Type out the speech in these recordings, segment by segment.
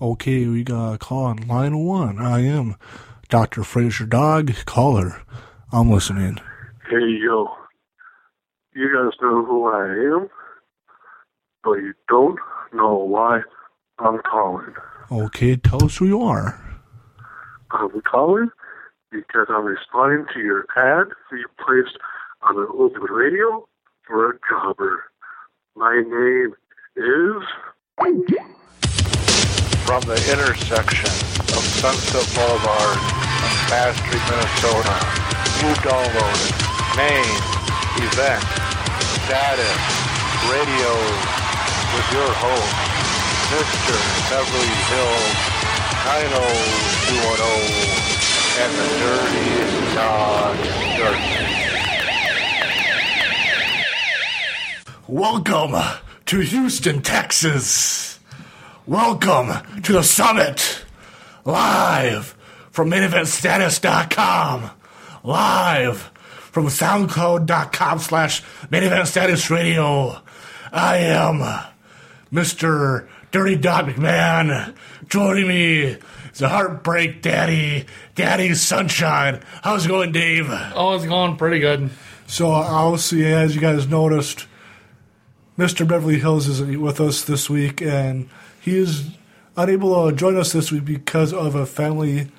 Okay, we got a call on line one. I am Dr. Fraser Dog. Caller. I'm listening. Hey, yo. You guys know who I am, but you don't know why I'm calling. Okay, tell us who you are. I'm calling because I'm responding to your ad that you placed on the open radio for a jobber. My name is. From the intersection of Sunset Boulevard and Bass Street, Minnesota, you downloaded name, event, status, radio with your host, Mr. Beverly Hills 90210 and the Dirty Dog. Welcome to Houston, Texas. Welcome to the summit. Live from maineventstatus.com. Live from soundcloud.com slash maineventstatus radio. I am Mr. Dirty Dog McMahon. Joining me is the Heartbreak Daddy, Daddy Sunshine. How's it going, Dave? Oh, it's going pretty good. So, obviously, as you guys noticed, Mr. Beverly Hills is with us this week, and he is unable to join us this week because of a family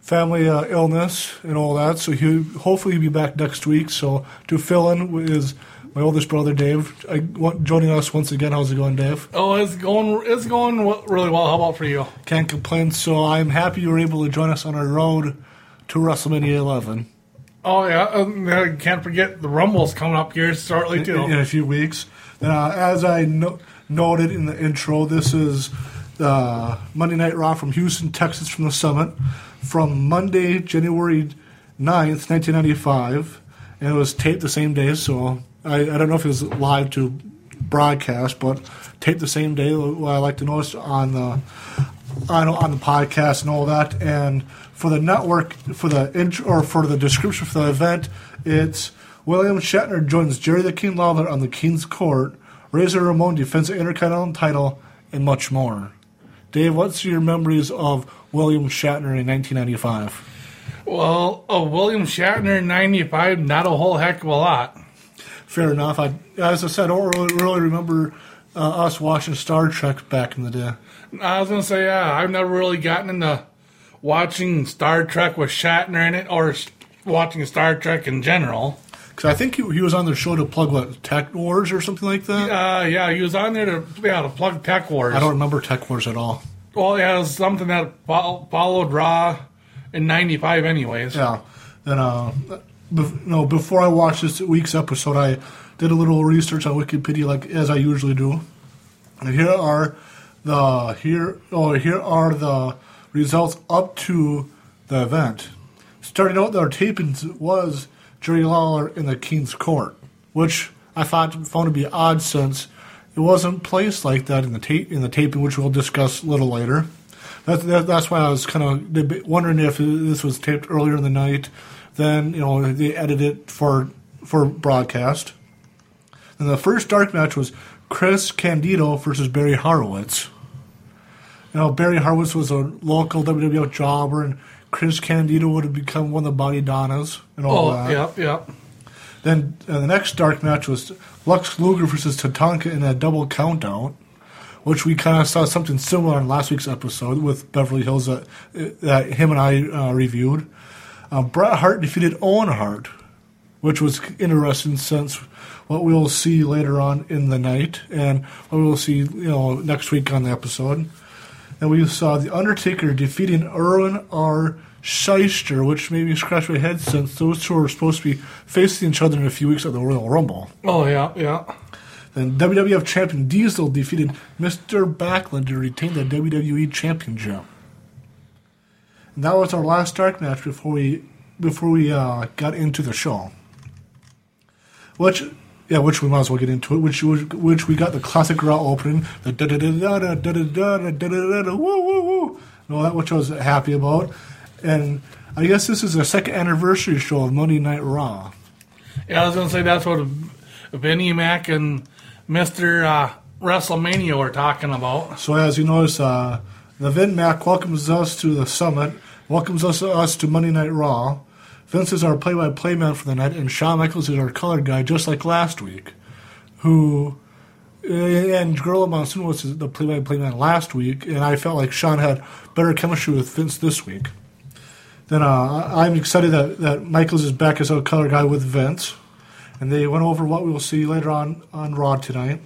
family uh, illness and all that. So he hopefully he'll be back next week. So to fill in is my oldest brother Dave I, joining us once again. How's it going, Dave? Oh, it's going it's going really well. How about for you? Can't complain. So I'm happy you were able to join us on our road to WrestleMania 11. Oh yeah, um, I can't forget the Rumble's coming up here shortly too. In, in a few weeks. Uh, as I no- noted in the intro, this is uh, Monday Night Raw from Houston, Texas, from the Summit, from Monday, January 9th, 1995. And it was taped the same day, so I, I don't know if it was live to broadcast, but taped the same day. I like to notice on the on, on the podcast and all that. And for the network, for the intro, or for the description for the event, it's William Shatner joins Jerry the King Lawler on the King's Court. Razor Ramon defends the Intercontinental title, and much more. Dave, what's your memories of William Shatner in 1995? Well, oh, William Shatner in 95, not a whole heck of a lot. Fair enough. I, as I said, I don't really, really remember uh, us watching Star Trek back in the day. I was going to say, yeah, I've never really gotten into watching Star Trek with Shatner in it or watching Star Trek in general. Because I think he, he, was on the show to plug what Tech Wars or something like that. Uh, yeah, he was on there to yeah to plug Tech Wars. I don't remember Tech Wars at all. Well, yeah, it was something that followed Raw in '95, anyways. Yeah. Then, uh, no, before I watched this week's episode, I did a little research on Wikipedia, like as I usually do. And here are the here oh here are the results up to the event. Starting out, their tapings was Jerry Lawler in the King's Court, which I thought found to be odd since it wasn't placed like that in the tape in the taping, which we'll discuss a little later. That, that, that's why I was kind of wondering if this was taped earlier in the night. Then you know they edited it for for broadcast. And the first dark match was Chris Candido versus Barry Horowitz. You know, Barry Horowitz was a local WWF jobber, and Chris Candido would have become one of the Body Donnas and all oh, that. Yep, yep. Then uh, the next dark match was Lex Luger versus Tatanka in a double countout, which we kind of saw something similar in last week's episode with Beverly Hills that, that him and I uh, reviewed. Uh, Bret Hart defeated Owen Hart, which was interesting since what we will see later on in the night and what we will see you know next week on the episode. And we saw The Undertaker defeating Irwin R. Schyster, which made me scratch my head since those two are supposed to be facing each other in a few weeks at the Royal Rumble. Oh, yeah, yeah. Then WWF Champion Diesel defeated Mr. Backlund to retain the WWE Championship. And that was our last dark match before we before we uh, got into the show. Which yeah, which we might as well get into it. Which which we got the classic Raw opening, the da da da da da da da da da da da woo woo woo, and all that, which I was happy about. And I guess this is the second anniversary show of Monday Night Raw. Yeah, I was gonna say that's what Vinnie Mac and Mister uh, WrestleMania were talking about. So as you notice, uh, The Vin Mac welcomes us to the summit, welcomes us, us to Monday Night Raw. Vince is our play-by-play man for the night, and Shawn Michaels is our color guy, just like last week. Who and Gorilla Monsoon was the play-by-play man last week, and I felt like Shawn had better chemistry with Vince this week. Then uh, I'm excited that, that Michaels is back as a color guy with Vince, and they went over what we'll see later on on Raw tonight.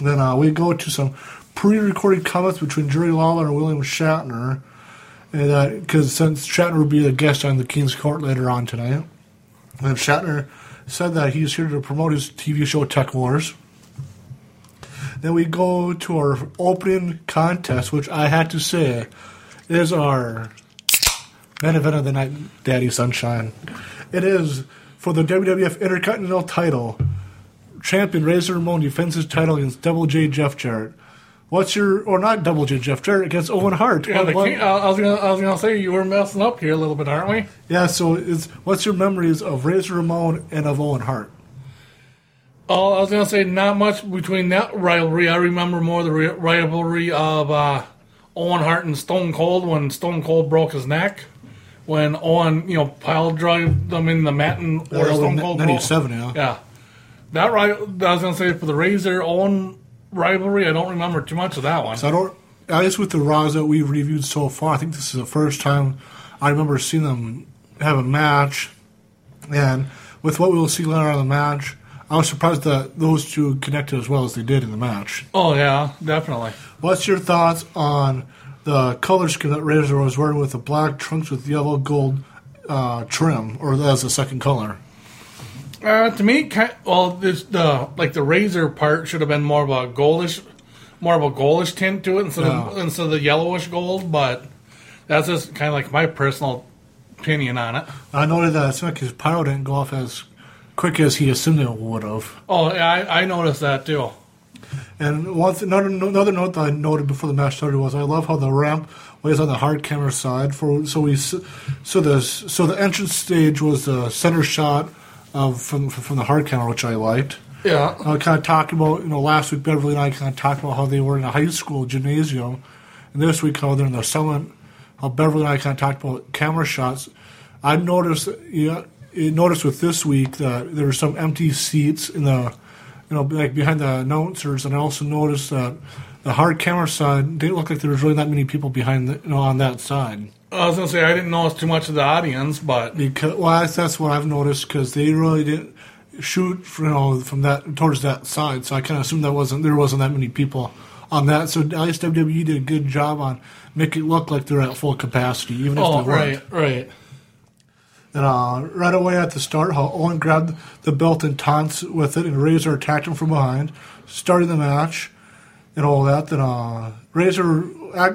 Then uh, we go to some pre-recorded comments between Jerry Lawler and William Shatner, and uh, because since Shatner will be a guest on the King's Court later on tonight, and Shatner said that he's here to promote his TV show Tech Wars. Then we go to our opening contest, which I had to say is our main event of the night, Daddy Sunshine. It is for the WWF Intercontinental title. Champion Razor Ramon defends his title against Double J Jeff Jarrett. What's your, or not Double J Jeff Jarrett against Owen Hart? Yeah, the What- king, I, I was gonna, I was gonna say you were messing up here a little bit, aren't we? yeah, so it's, what's your memories of Razor Ramon and of Owen Hart? Oh, I was gonna say not much between that rivalry. I remember more the rivalry of uh, Owen Hart and Stone Cold when Stone Cold broke his neck. When Owen, you know, pile drove them in the mat and or Stone Cold 97, yeah. Yeah, that right. I was gonna say for the Razor Owen rivalry, I don't remember too much of that one. So I don't. At least with the Raws that we've reviewed so far, I think this is the first time I remember seeing them have a match. And with what we'll see later on in the match, I was surprised that those two connected as well as they did in the match. Oh yeah, definitely. What's your thoughts on the color scheme that Razor was wearing with the black trunks with yellow gold uh, trim, or as a second color? Uh, to me, ki well, this the like the razor part should have been more of a goldish, more of a goldish tint to it instead of Yeah. instead of the yellowish gold. But that's just kind of like my personal opinion on it. I noted that it seemed like his pyro didn't go off as quick as he assumed it would have. Oh, yeah, I, I noticed that too. And one th- another, another note that I noted before the match started was I love how the ramp was on the hard camera side. For so we s- so the so the entrance stage was the center shot of from from the hard camera, which I liked. Yeah, uh, I kind of talked about you know last week Beverly and I kind of talked about how they were in a high school gymnasium, and this week how they're in the summit. How Beverly and I kind of talked about camera shots. I noticed yeah, you noticed with this week that there were some empty seats in the you know like behind the announcers, and I also noticed that the hard camera side didn't look like there was really that many people behind the, you know on that side. I was gonna say I didn't notice too much of the audience, but Because well, that's, that's what I've noticed because they really didn't shoot you know from that towards that side. So I kind of assumed that wasn't there wasn't that many people on that. So WWE did a good job on making it look like they're at full capacity, even if oh they weren't. right, right. And uh, right away at the start, how Owen grabbed the belt and taunts with it, and Razor attacked him from behind, starting the match, and all that. Then uh, Razor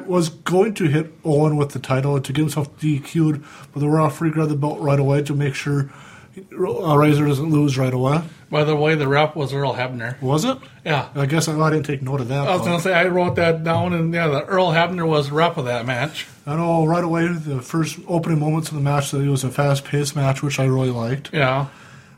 was going to hit Owen with the title to get himself DQ'd, but the referee grabbed the belt right away to make sure uh, Razor doesn't lose right away. By the way, the ref was Earl Hebner. Was it? Yeah, I guess I, I didn't take note of that. I was gonna say I wrote that down, and yeah, the Earl Hebner was ref of that match. I know right away the first opening moments of the match that it was a fast-paced match, which I really liked. Yeah,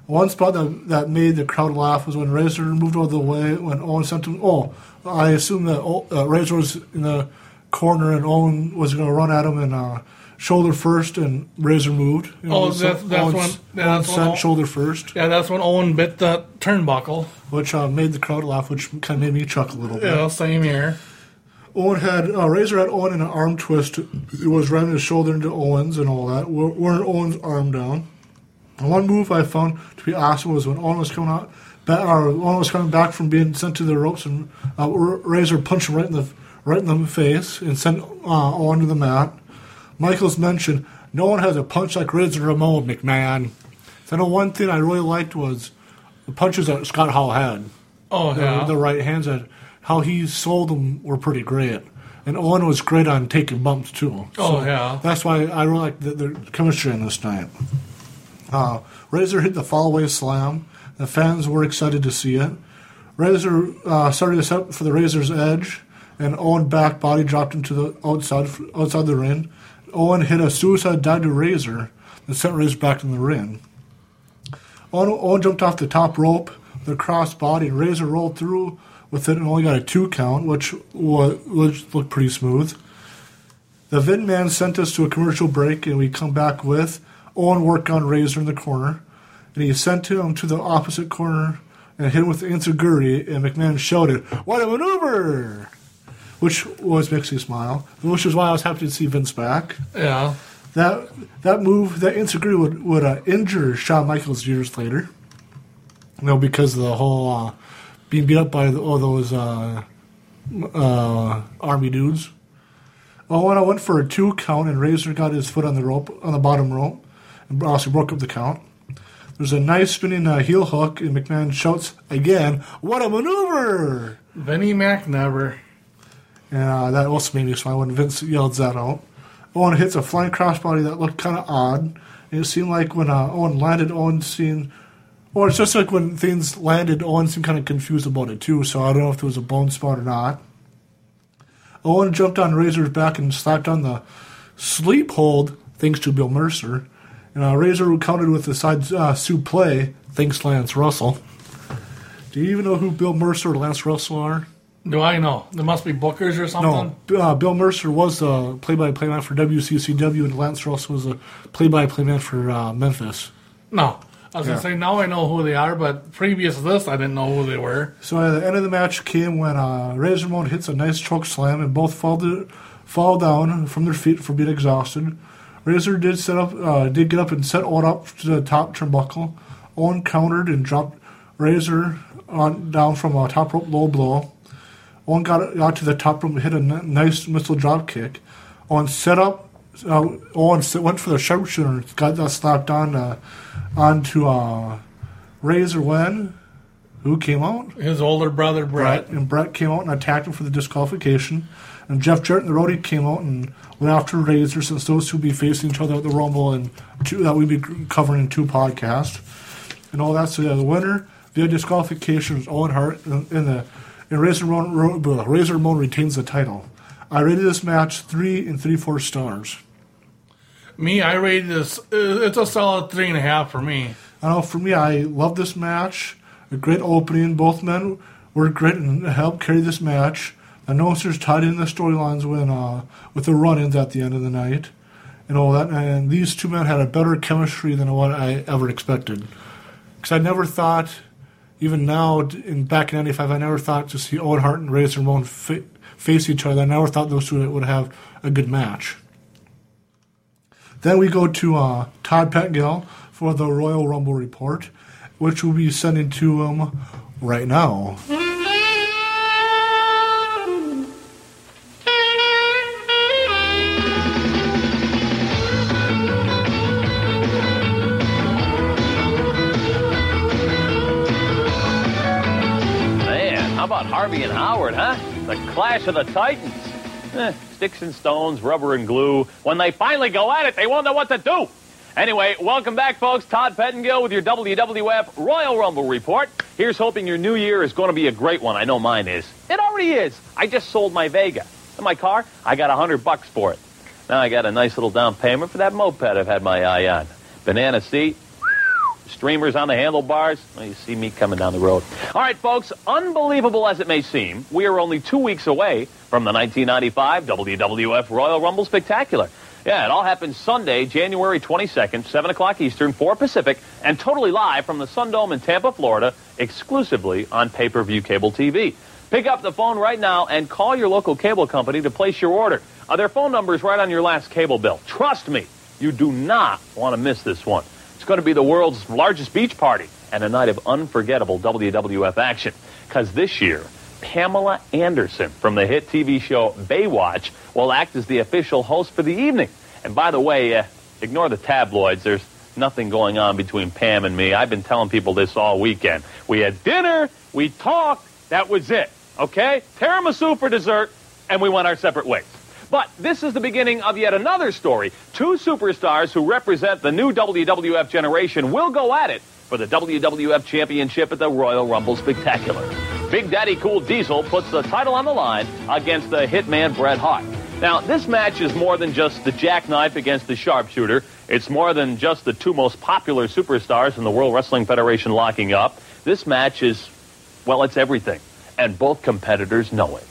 One spot that, that made the crowd laugh was when Razor moved out of the way when Owen sent him. Oh, I assume that uh, Razor was in the corner and Owen was going to run at him and uh, shoulder first, and Razor moved. You Oh, that's- that's Owen, when- yeah, Owen sent shoulder first, yeah, that's when Owen bit the turnbuckle. which uh, made the crowd laugh, which kind of made me chuckle a little bit. Yeah, same here. Owen had uh, Razor had Owen in an arm twist. It was ramming his shoulder into Owens and all that. Wearing Owen's arm down. And one move I found to be awesome was when Owen was coming out, ba- or Owen was coming back from being sent to the ropes, and uh, Razor punched him right in the right in the face and sent uh, Owen to the mat. Michaels mentioned no one has a punch like Razor Ramon McMahon. So I know one thing I really liked was the punches that Scott Hall had Oh the, yeah. the right hands that how he sold them were pretty great. And Owen was great on taking bumps too. Oh, yeah. That's why I really like the, the chemistry in this night. Uh, Razor hit the fallaway slam. The fans were excited to see it. Razor uh, started this up for the Razor's edge, and Owen back body dropped into the outside outside the ring. Owen hit a suicide dive to Razor and sent Razor back in the ring. Owen, Owen jumped off the top rope, the cross body, and Razor rolled through with it and only got a two count, which was which looked pretty smooth. The Vin Man sent us to a commercial break, and we come back with Owen work on Razor in the corner, and he sent him to the opposite corner and hit him with the enzuigiri, and McMahon shouted, "What a maneuver!" Which was makes me smile. Which is why I was happy to see Vince back. Yeah. That that move, that enzuigiri would would uh, injure Shawn Michaels years later. You know, because of the whole uh, being beat up by the, all those uh, uh, army dudes. I went for a two count, and Razor got his foot on the rope on the bottom rope, and also broke up the count. There's a nice spinning uh, heel hook, and McMahon shouts again, "What a maneuver!" Vinnie Mac never. And that also made me smile when Vince yelled that out. Owen hits a flying crossbody that looked kind of odd. And it seemed like when uh, Owen landed, Owen seemed, or it's just like when things landed, Owen seemed kind of confused about it too. So I don't know if it was a bone spot or not. Owen jumped on Razor's back and slapped on the sleep hold, thanks to Bill Mercer. And uh, Razor countered with the side uh, suplex, thanks Lance Russell. Do you even know who Bill Mercer or Lance Russell are? Do I know? There must be bookers or something. No, uh, Bill Mercer was the play-by-play man for WCCW, and Lance Russell was the play-by-play man for uh, Memphis. No. I was Yeah. gonna say now I know who they are, but previous to this I didn't know who they were. So at the end of the match came when uh, Razor Ramon hits a nice choke slam, and both fall to, fall down from their feet for being exhausted. Razor did set up, uh, did get up and set Owen up to the top turnbuckle. Owen countered and dropped Razor on down from a top rope low blow. Owen got got to the top and hit a n- nice missile drop kick. Owen set up. Uh, Owen s- went for the sharpshooter and got that slapped on uh, onto uh, Razor when who came out? His older brother Bret. Bret, and Bret came out and attacked him for the disqualification. And Jeff Jarrett and the Roadie came out and went after Razor since those two would be facing each other at the Rumble and two that we'd be covering in two podcasts. And all that. So yeah, the winner via disqualification was Owen Hart, and, and the and Razor Ramon, Razor Ramon retains the title. I rated this match three and three four stars. Me, I rated this. uh, It's a solid three and a half for me. I know for me, I love this match. A great opening. Both men were great and helped carry this match. The announcers tied in the storylines when uh, with the run-ins at the end of the night, and all that. And these two men had a better chemistry than what I ever expected. Because I never thought, even now in back in '95, I never thought to see Owen Hart and Razor Ramon fa- face each other. I never thought those two would have a good match. Then we go to uh, Todd Pettengill for the Royal Rumble report, which we'll be sending to him right now. And Howard, huh? The clash of the titans. Eh, sticks and stones, rubber and glue. When they finally go at it, they won't know what to do. Anyway, welcome back, folks. Todd Pettengill with your WWF Royal Rumble report. Here's hoping your new year is going to be a great one. I know mine is. It already is. I just sold my Vega. And my car, I got a hundred bucks for it. Now I got a nice little down payment for that moped I've had my eye on. Banana seat, streamers on the handlebars. Well, you see me coming down the road. All right, folks, unbelievable as it may seem, we are only two weeks away from the 1995 WWF Royal Rumble Spectacular. Yeah, it all happens Sunday, January 22nd, 7 o'clock Eastern, 4 Pacific, and totally live from the Sundome in Tampa, Florida, exclusively on pay-per-view cable TV. Pick up the phone right now and call your local cable company to place your order. Uh, their phone number is right on your last cable bill. Trust me, you do not want to miss this one. Going to be the world's largest beach party and a night of unforgettable WWF action. Because this year, Pamela Anderson from the hit TV show Baywatch will act as the official host for the evening. And by the way, uh, ignore the tabloids. There's nothing going on between Pam and me. I've been telling people this all weekend. We had dinner, we talked, that was it. Okay? Tiramisu for dessert, and we went our separate ways. But this is the beginning of yet another story. Two superstars who represent the new WWF generation will go at it for the WWF Championship at the Royal Rumble Spectacular. Big Daddy Cool Diesel puts the title on the line against the hitman Bret Hart. Now, this match is more than just the jackknife against the sharpshooter. It's more than just the two most popular superstars in the World Wrestling Federation locking up. This match is, well, it's everything. And both competitors know it.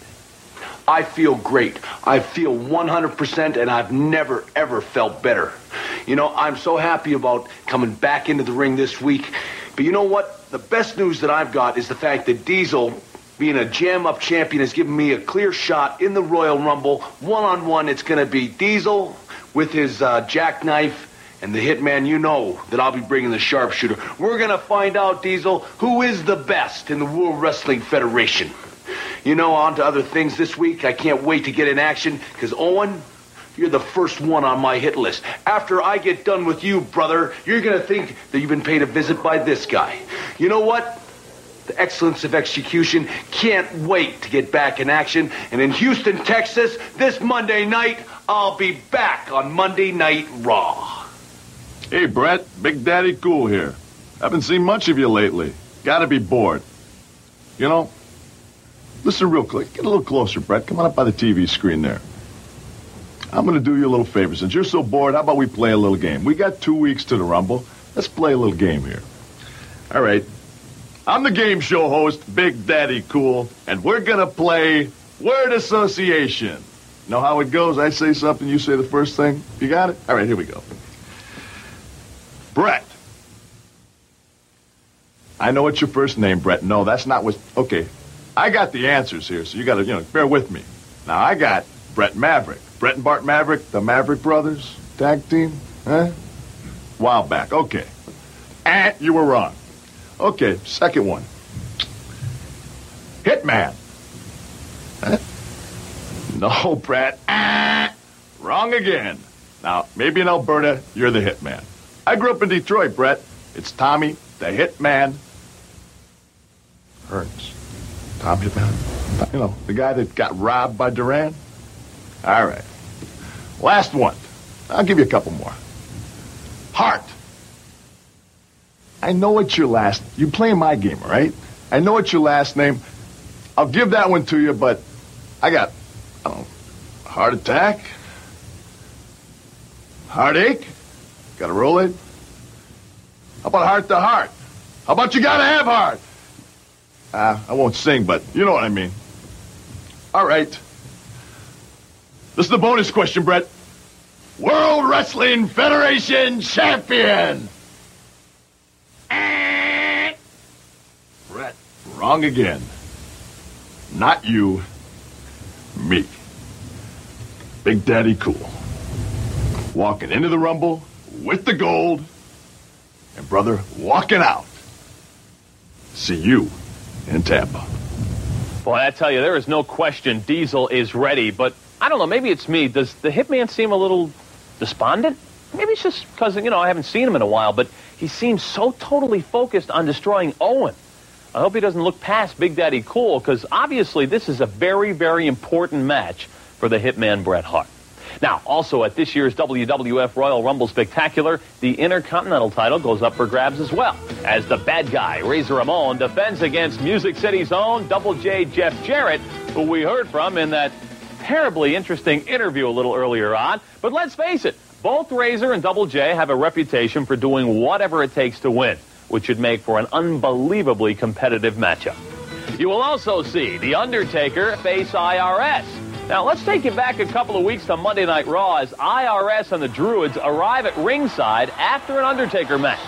I feel great. I feel 100%, and I've never, ever felt better. You know, I'm so happy about coming back into the ring this week. But you know what? The best news that I've got is the fact that Diesel, being a jam up champion, has given me a clear shot in the Royal Rumble. One on one, it's going to be Diesel with his uh, jackknife and the hitman. You know that I'll be bringing the sharpshooter. We're going to find out, Diesel, who is the best in the World Wrestling Federation. You know, on to other things this week. I can't wait to get in action because Owen, you're the first one on my hit list. After I get done with you, brother, you're going to think that you've been paid a visit by this guy. You know what? The excellence of execution. Can't wait to get back in action. And in Houston, Texas, this Monday night, I'll be back on Monday Night Raw. Hey, Bret. Big Daddy Cool here. Haven't seen much of you lately. Gotta be bored. You know, listen real quick. Get a little closer, Bret. Come on up by the TV screen there. I'm going to do you a little favor. Since you're so bored, how about we play a little game? We got two weeks to the Rumble. Let's play a little game here. All right. I'm the game show host, Big Daddy Cool, and we're going to play word association. Know how it goes? I say something, you say the first thing. You got it? All right, here we go. Bret. I know it's your first name, Bret. No, that's not what. Okay. I got the answers here, so you got to, you know, bear with me. Now, I got Bret Maverick. Bret and Bart Maverick, the Maverick brothers, tag team, huh? While back. Okay. And you were wrong. Okay, second one. Hitman. Huh? No, Bret. Ah, wrong again. Now, maybe in Alberta, you're the hitman. I grew up in Detroit, Bret. It's Tommy, the hitman. Tom Hitman. You know, the guy that got robbed by Duran. All right. Last one. I'll give you a couple more. Hart. I know it's your last. You play my game, all right? I know it's your last name. I'll give that one to you, but I got, I don't know, heart attack, heartache. Got to roll it. How about heart to heart? How about you got to have heart? Uh, I won't sing, but you know what I mean. All right. This is the bonus question, Bret. World Wrestling Federation champion. Bret, wrong again. Not you. Me. Big Daddy Cool. Walking into the Rumble with the gold. And brother, walking out. See you in Tampa. Boy, I tell you, there is no question Diesel is ready, but I don't know, maybe it's me. Does the Hitman seem a little despondent? Maybe it's just because, you know, I haven't seen him in a while, but he seems so totally focused on destroying Owen. I hope he doesn't look past Big Daddy Cool, because obviously this is a very, very important match for the Hitman Bret Hart. Now, also at this year's WWF Royal Rumble Spectacular, the Intercontinental title goes up for grabs as well, as the bad guy, Razor Ramon, defends against Music City's own Double J Jeff Jarrett, who we heard from in that terribly interesting interview a little earlier on. But let's face it, both Razor and Double J have a reputation for doing whatever it takes to win, which should make for an unbelievably competitive matchup. You will also see The Undertaker face IRS. Now, let's take you back a couple of weeks to Monday Night Raw as IRS and the Druids arrive at ringside after an Undertaker match.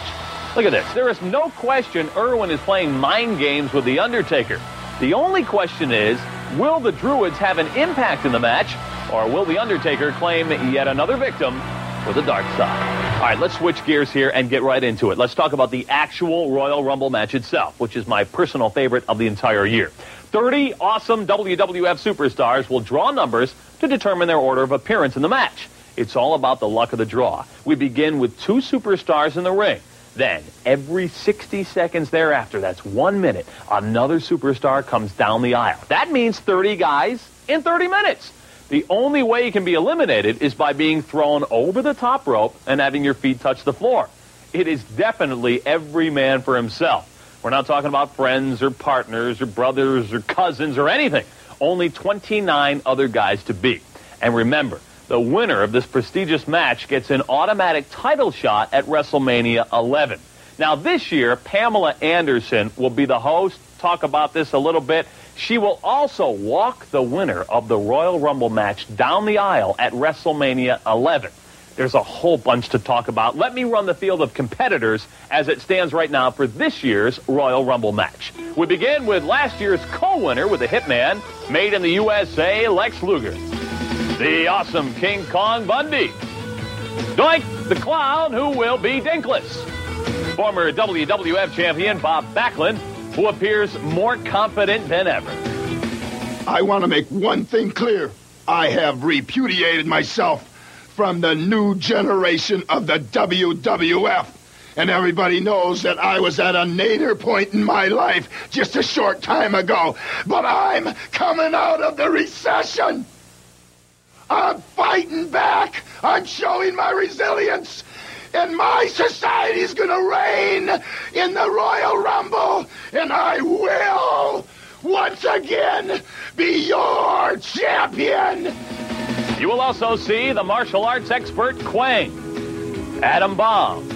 Look at this. There is no question Irwin is playing mind games with The Undertaker. The only question is, will the Druids have an impact in the match, or will The Undertaker claim yet another victim for the dark side? All right, let's switch gears here and get right into it. Let's talk about the actual Royal Rumble match itself, which is my personal favorite of the entire year. 30 awesome WWF superstars will draw numbers to determine their order of appearance in the match. It's all about the luck of the draw. We begin with two superstars in the ring. Then, every 60 seconds thereafter, that's one minute, another superstar comes down the aisle. That means 30 guys in 30 minutes. The only way you can be eliminated is by being thrown over the top rope and having your feet touch the floor. It is definitely every man for himself. We're not talking about friends or partners or brothers or cousins or anything. Only 29 other guys to beat. And remember, the winner of this prestigious match gets an automatic title shot at WrestleMania 11. Now, this year, Pamela Anderson will be the host. Talk about this a little bit. She will also walk the winner of the Royal Rumble match down the aisle at WrestleMania 11. There's a whole bunch to talk about. Let me run the field of competitors as it stands right now for this year's Royal Rumble match. We begin with last year's co-winner with the Hitman, made in the USA, Lex Luger. The awesome King Kong Bundy. Doink, the clown who will be Dinkless. Former WWF champion Bob Backlund, who appears more confident than ever. I want to make one thing clear. I have repudiated myself from the new generation of the WWF. And everybody knows that I was at a nadir point in my life just a short time ago. But I'm coming out of the recession. I'm fighting back. I'm showing my resilience. And my society's going to reign in the Royal Rumble. And I will, once again, be your champion. You will also see the martial arts expert Kwang, Adam Baum,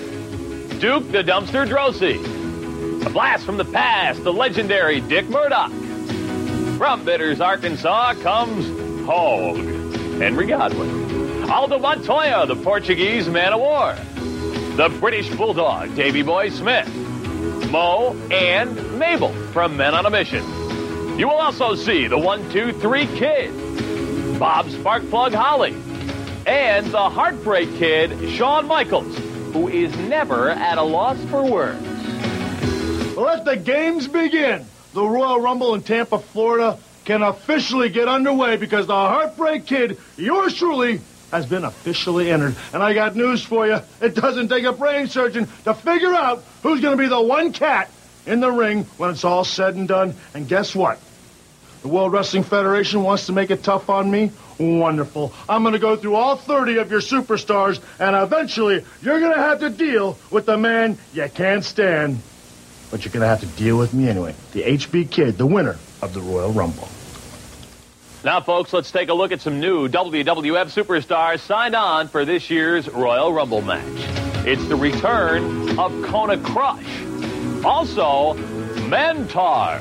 Duke the Dumpster Droese, a blast from the past, the legendary Dick Murdoch. From Bitters, Arkansas comes Hog, Henry Godwinn, Aldo Montoya, the Portuguese man of war, the British Bulldog, Davy Boy Smith, Mo and Mabel from Men on a Mission. You will also see the one, two, three kid, Bob Sparkplug Holly, and the Heartbreak Kid, Shawn Michaels, who is never at a loss for words. Let the games begin. The Royal Rumble in Tampa, Florida can officially get underway because the Heartbreak Kid, yours truly, has been officially entered. And I got news for you. It doesn't take a brain surgeon to figure out who's going to be the one cat in the ring when it's all said and done. And guess what? The World Wrestling Federation wants to make it tough on me? Wonderful. I'm going to go through all 30 of your superstars, and eventually you're going to have to deal with the man you can't stand. But you're going to have to deal with me anyway. The HB Kid, the winner of the Royal Rumble. Now, folks, let's take a look at some new WWF superstars signed on for this year's Royal Rumble match. It's the return of Kona Crush. Also, Mantaur.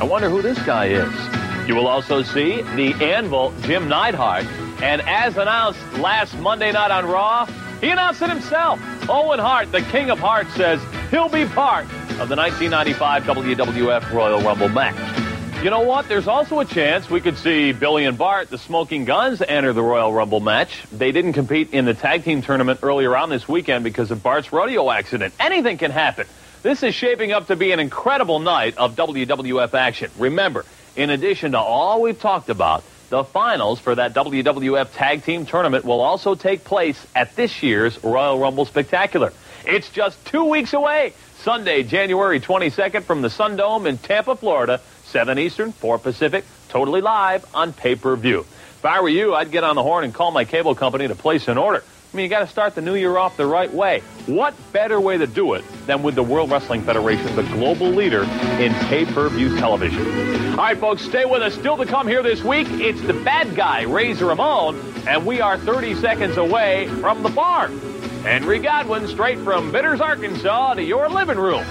I wonder who this guy is. You will also see the Anvil, Jim Neidhart. And as announced last Monday night on Raw, he announced it himself. Owen Hart, the King of Hearts, says he'll be part of the 1995 WWF Royal Rumble match. You know what? There's also a chance we could see Billy and Bart, the Smoking Guns, enter the Royal Rumble match. They didn't compete in the tag team tournament earlier on this weekend because of Bart's rodeo accident. Anything can happen. This is shaping up to be an incredible night of WWF action. Remember, in addition to all we've talked about, the finals for that WWF Tag Team Tournament will also take place at this year's Royal Rumble Spectacular. It's just two weeks away. Sunday, January 22nd from the Sundome in Tampa, Florida, 7 Eastern, 4 Pacific, totally live on pay-per-view. If I were you, I'd get on the horn and call my cable company to place an order. I mean, you got to start the new year off the right way. What better way to do it than with the World Wrestling Federation, the global leader in pay-per-view television? All right, folks, stay with us. Still to come here this week, it's the bad guy, Razor Ramon, and we are 30 seconds away from the farm. Henry Godwinn, straight from Bitters, Arkansas, to your living room.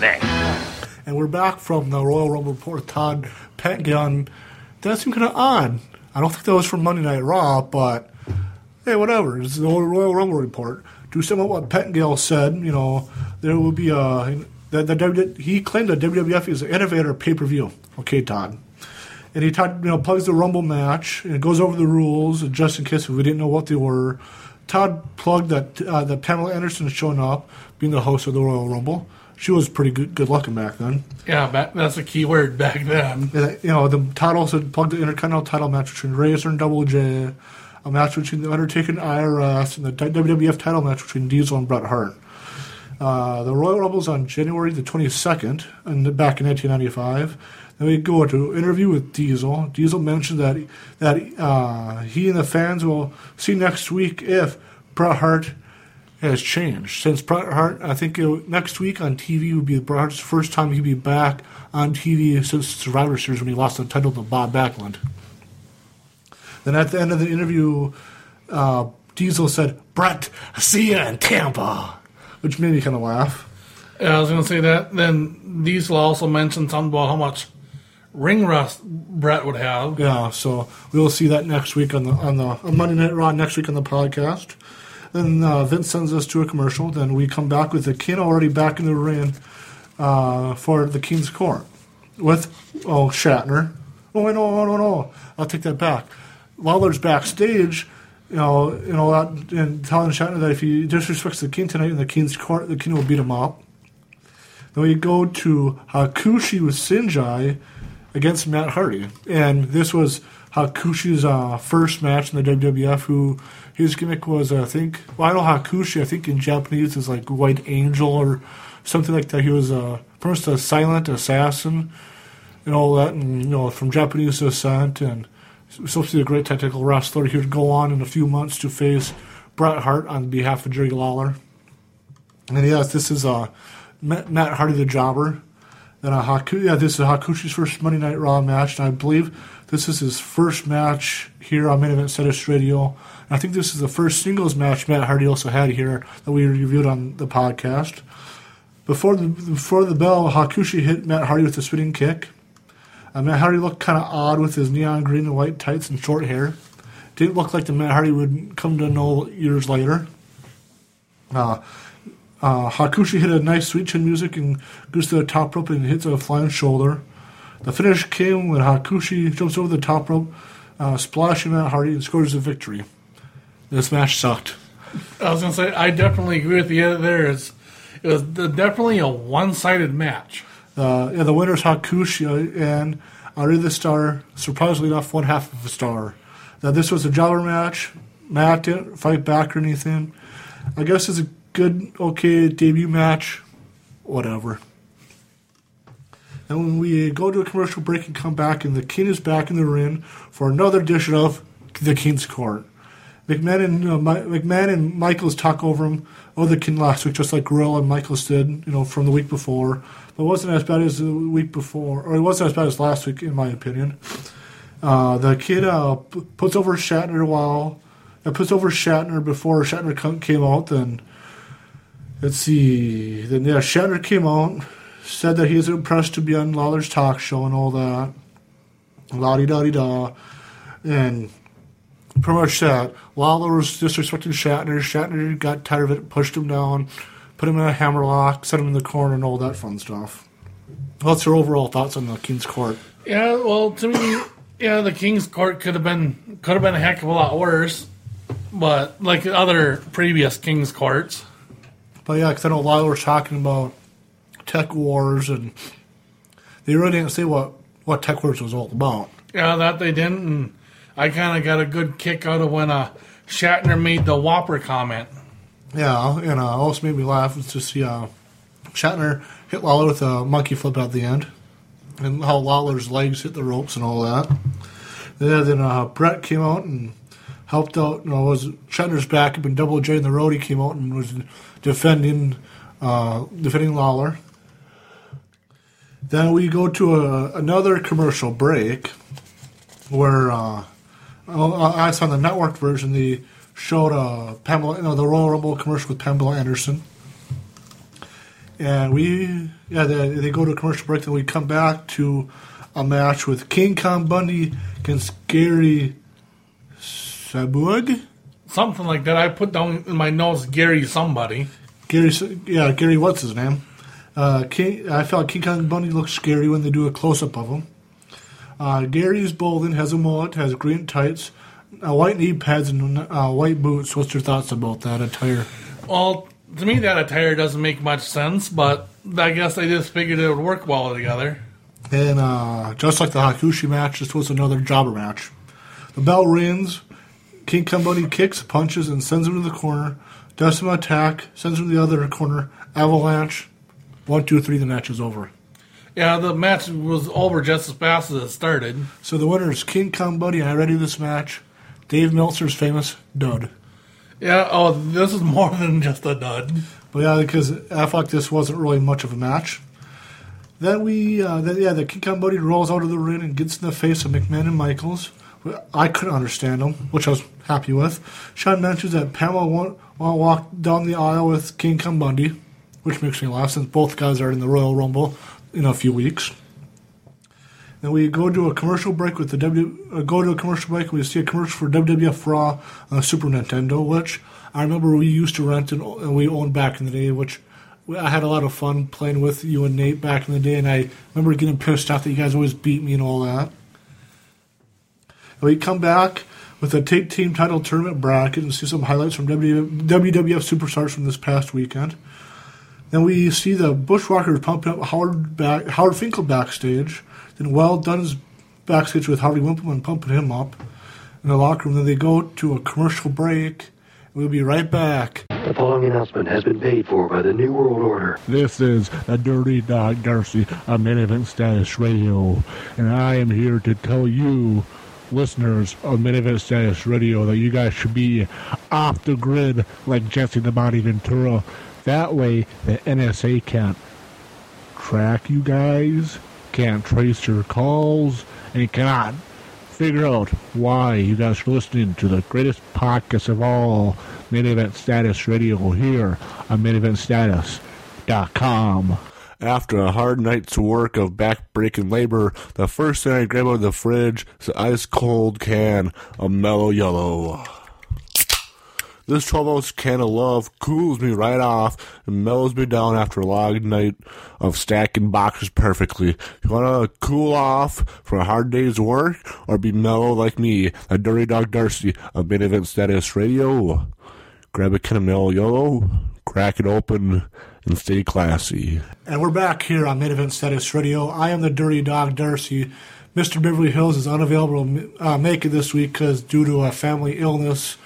Next. And we're back from the Royal Rumble report with Todd Pettengill. That seemed kind of odd. I don't think that was from Monday Night Raw, but hey, whatever. It's the Royal Rumble report. Do some of what Pettengill said. You know, there will be a. The, the, he claimed that WWF is an innovator pay per view. Okay, Todd. And he talked, you know, plugs the Rumble match and goes over the rules, just in case we didn't know what they were. Todd plugged that uh, that Pamela Anderson is showing up, being the host of the Royal Rumble. She was pretty good, good looking back then. Yeah, back, that's a key word back then. And, you know, the Todd also plugged the Intercontinental title match between Razor and Double J, a match between the Undertaker and IRS, and the WWF title match between Diesel and Bret Hart. Uh, the Royal Rumble's on January the 22nd, and back in 1995. Then we go to an interview with Diesel. Diesel mentioned that that uh, he and the fans will see next week if Bret Hart has changed. Since Bret Hart, I think next week on TV would be Bret Hart's first time he'd be back on TV since Survivor Series when he lost the title to Bob Backlund. Then at the end of the interview, uh, Diesel said, "Bret, see you in Tampa," which made me kind of laugh. Yeah, I was going to say that. Then Diesel also mentioned something about how much ring rust Bret would have. Yeah, so we will see that next week on the on the on Monday Night Raw next week on the podcast. Then uh, Vince sends us to a commercial. Then we come back with the King already back in the ring uh, for the King's Court with oh Shatner. Oh no, no, no. I'll take that back. Lawler's backstage, you know, you know, and telling Shatner that if he disrespects the King tonight in the King's Court, the King will beat him up. Then we go to Hakushi with Shinja against Matt Hardy, and this was Hakushi's uh, first match in the WWF. Who his gimmick was, I think. Well, I know Hakushi. I think in Japanese is like White Angel or something like that. He was uh, first a silent assassin and all that, and you know from Japanese descent, and supposed to be a great technical wrestler. He would go on in a few months to face Bret Hart on behalf of Jerry Lawler. And yes, this is uh, Matt Hardy the Jobber. And uh, Haku, yeah, this is Hakushi's first Monday Night Raw match, and I believe this is his first match here on Main Event Status Radio. And I think this is the first singles match Matt Hardy also had here that we reviewed on the podcast. Before the before the bell, Hakushi hit Matt Hardy with a spinning kick. Uh, Matt Hardy looked kind of odd with his neon green and white tights and short hair. Didn't look like the Matt Hardy would come to know years later. Uh, uh, Hakushi hit a nice sweet chin music and goes to the top rope and hits a flying shoulder. The finish came when Hakushi jumps over the top rope, uh, splashing Matt Hardy and scores the victory. This match sucked. I was gonna say I definitely agree with you there. It's, it was definitely a one-sided match. Uh, yeah, the winner's Hakushi and Ari the Star, surprisingly enough, one half of a star. Now, this was a jobber match. Matt didn't fight back or anything. I guess it's a good, okay debut match. Whatever. And when we go to a commercial break and come back, and the King is back in the ring for another edition of the King's Court. McMahon and uh, Mi- McMahon and Michaels talk over him. Oh, the King last week, just like Gorilla and Michaels did, you know, from the week before. But it wasn't as bad as the week before, or it wasn't as bad as last week, in my opinion. Uh, the kid uh, p- puts over Shatner a while uh, puts over Shatner before Shatner came out. Then let's see. Then yeah, Shatner came out, said that he was impressed to be on Lawler's talk show and all that. La di da di da, and pretty much that. Lawler was disrespecting Shatner. Shatner got tired of it, pushed him down, put him in a hammerlock, set him in the corner, and all that fun stuff. What's your overall thoughts on the King's Court? Yeah, well, to me, yeah, the King's Court could have been could have been a heck of a lot worse, but like other previous King's Courts. But yeah, because I know Lawler was talking about Tech Wars, and they really didn't say what, what Tech Wars was all about. Yeah, that they didn't. And I kind of got a good kick out of when uh, Shatner made the Whopper comment. Yeah, and uh, also made me laugh was to see uh, Shatner hit Lawler with a monkey flip at the end, and how Lawler's legs hit the ropes and all that. Yeah, then uh, Bret came out and helped out. You know, was Shatner's back up and Double J and the Roadie came out and was defending uh, defending Lawler. Then we go to a, another commercial break where uh, oh, I saw the network version. They showed uh, Pamela, you know, the Royal Rumble commercial with Pamela Anderson. And we, yeah, they, they go to a commercial break, then we come back to a match with King Kong Bundy against Gary Sabaugh. Something like that. I put down in my notes Gary somebody. Gary, yeah, Gary, what's his name? Uh, King, I felt King Kong Bundy looks scary when they do a close up of him. Uh, Gary's balding, has a mullet, has green tights, uh, white knee pads, and uh, white boots. What's your thoughts about that attire? Well, to me, that attire doesn't make much sense, but I guess they just figured it would work well together. And uh, just like the Hakushi match, this was another jobber match. The bell rings. King Kong Bundy kicks, punches, and sends him to the corner. Does some attack, sends him to the other corner. Avalanche. One, two, three. The match is over. Yeah, the match was over just as fast as it started. So the winner is King Kong Bundy. And I ready this match. Dave Meltzer's famous dud. Yeah, oh, this is more than just a dud. But yeah, because I like this wasn't really much of a match. Then we, uh, then yeah, the King Kong Bundy rolls out of the ring and gets in the face of McMahon and Michaels. I couldn't understand them, which I was happy with. Shawn mentions that Pamela won't, won't walk down the aisle with King Kong Bundy, which makes me laugh since both guys are in the Royal Rumble in a few weeks. Then we go to a commercial break with the W. Uh, go to a commercial break. and We see a commercial for WWF Raw on the Super Nintendo, which I remember we used to rent and, and we owned back in the day. Which I had a lot of fun playing with you and Nate back in the day, and I remember getting pissed off that you guys always beat me and all that. And we come back with a tag team title tournament bracket and see some highlights from WWF Superstars from this past weekend. Then we see the Bushwhackers pumping up Howard back, Howard Finkel backstage. Then Well Dunn's backstage with Harvey Wimpleman pumping him up in the locker room. Then they go to a commercial break. We'll be right back. The following announcement has been paid for by the New World Order. This is the Dirty Dog Darcy of Main Event Status Radio, and I am here to tell you, listeners of Main Event Status Radio, that you guys should be off the grid like Jesse the Body Ventura. That way, the NSA can't track you guys, can't trace your calls, and cannot figure out why you guys are listening to the greatest podcast of all, Main Event Status Radio, here on MainEventStatus.com. After a hard night's work of back-breaking labor, the first thing I grab out of the fridge is an ice-cold can of Mellow Yellow. This 12 ounce can of love cools me right off and mellows me down after a long night of stacking boxes perfectly. You want to cool off for a hard day's work or be mellow like me, a Dirty Dog Darcy of Main Event Status Radio? Grab a can of Mellow Yellow, crack it open, and stay classy. And we're back here on Main Event Status Radio. I am the Dirty Dog Darcy. Mr. Beverly Hills is unavailable to uh, make it this week because due to a family illness.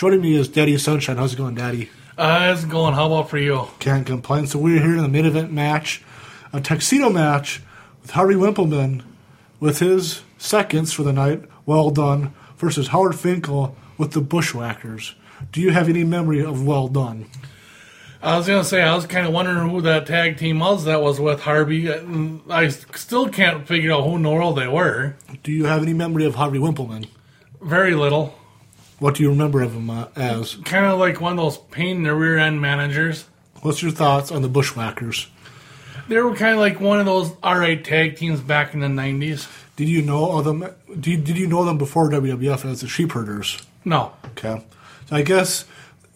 Joining me is Daddy Sunshine. How's it going, Daddy? Uh, it's going. How about for you? Can't complain. So we're here in the main event match, a tuxedo match with Harvey Wimpleman with his seconds for the night. Well Dunn versus Howard Finkel with the Bushwhackers. Do you have any memory of Well Dunn? I was gonna say I was kind of wondering who that tag team was that was with Harvey. I still can't figure out who in the world they were. Do you have any memory of Harvey Wimpleman? Very little. What do you remember of him uh, as? Kind of like one of those pain in the rear end managers. What's your thoughts on the Bushwhackers? They were kind of like one of those RA tag teams back in the nineties. Did you know of them? Did, did you know them before WWF as the Sheepherders? No. Okay. So I guess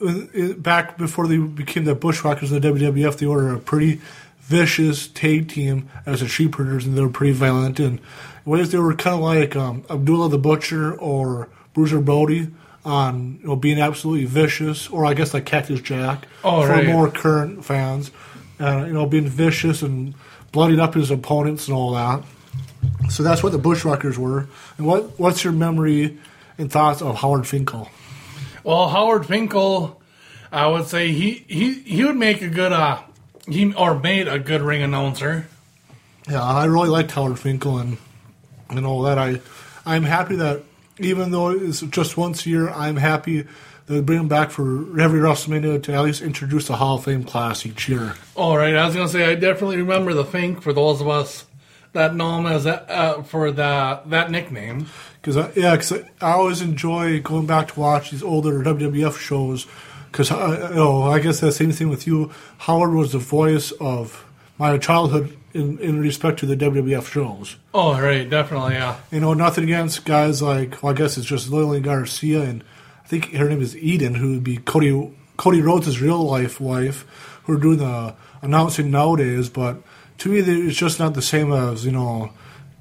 uh, back before they became the Bushwhackers in the WWF, they were a pretty vicious tag team as the Sheepherders, and they were pretty violent. And in ways they were kind of like um, Abdullah the Butcher or Bruiser Brody on you know being absolutely vicious, or I guess like Cactus Jack Oh, for right. more current fans. Uh, you know, being vicious and bloodied up his opponents and all that. So that's what the Bushwhackers were. And what what's your memory and thoughts of Howard Finkel? Well, Howard Finkel, I would say he he he would make a good uh he or made a good ring announcer. Yeah, I really liked Howard Finkel and and all that. I I'm happy that even though it's just once a year, I'm happy that they bring him back for every WrestleMania to at least introduce the Hall of Fame class each year. All right, I was gonna say I definitely remember the Fink for those of us that know him as that uh, for the that nickname. Because yeah, because I, I always enjoy going back to watch these older WWF shows. Because you know, I guess the same thing with you. Howard was the voice of my childhood in, in respect to the WWF shows. Oh, right, definitely, yeah. You know, nothing against guys like well, I guess it's just Lillian Garcia and I think her name is Eden, who would be Cody Cody Rhodes' real life wife, who are doing the announcing nowadays. But to me, it's just not the same as you know.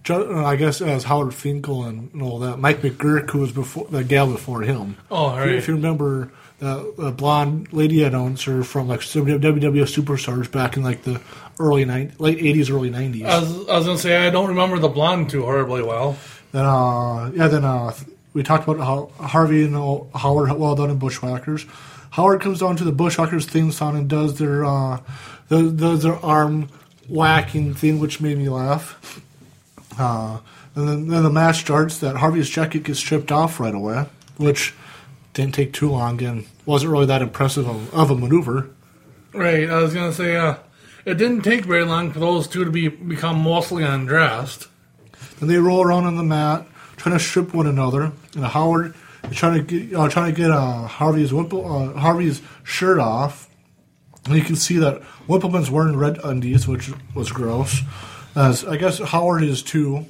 Uh, I guess as Howard Finkel and, all that. Mike McGuirk, who was before the gal before him. Oh, right. If you remember the, the blonde lady announcer from like WWF Superstars back in like the early nine, late eighties, early nineties. I was, I was gonna say I don't remember the blonde too horribly well. Then, uh, yeah, then uh, we talked about how Harvey and uh, Howard Well Dunn in Bushwhackers. Howard comes down to the Bushwhackers theme song and does their uh, does, does their arm whacking thing, which made me laugh. Uh, and then, then the match starts. That Harvey's jacket gets stripped off right away, which didn't take too long and wasn't really that impressive of, of a maneuver. Right, I was gonna say uh, it didn't take very long for those two to be become mostly undressed. Then they roll around on the mat, trying to strip one another. And Howard is trying to get, uh, trying to get uh, Harvey's Wimple, uh, Harvey's shirt off. And you can see that Wimpleman's wearing red undies, which was gross. As I guess Howard is too.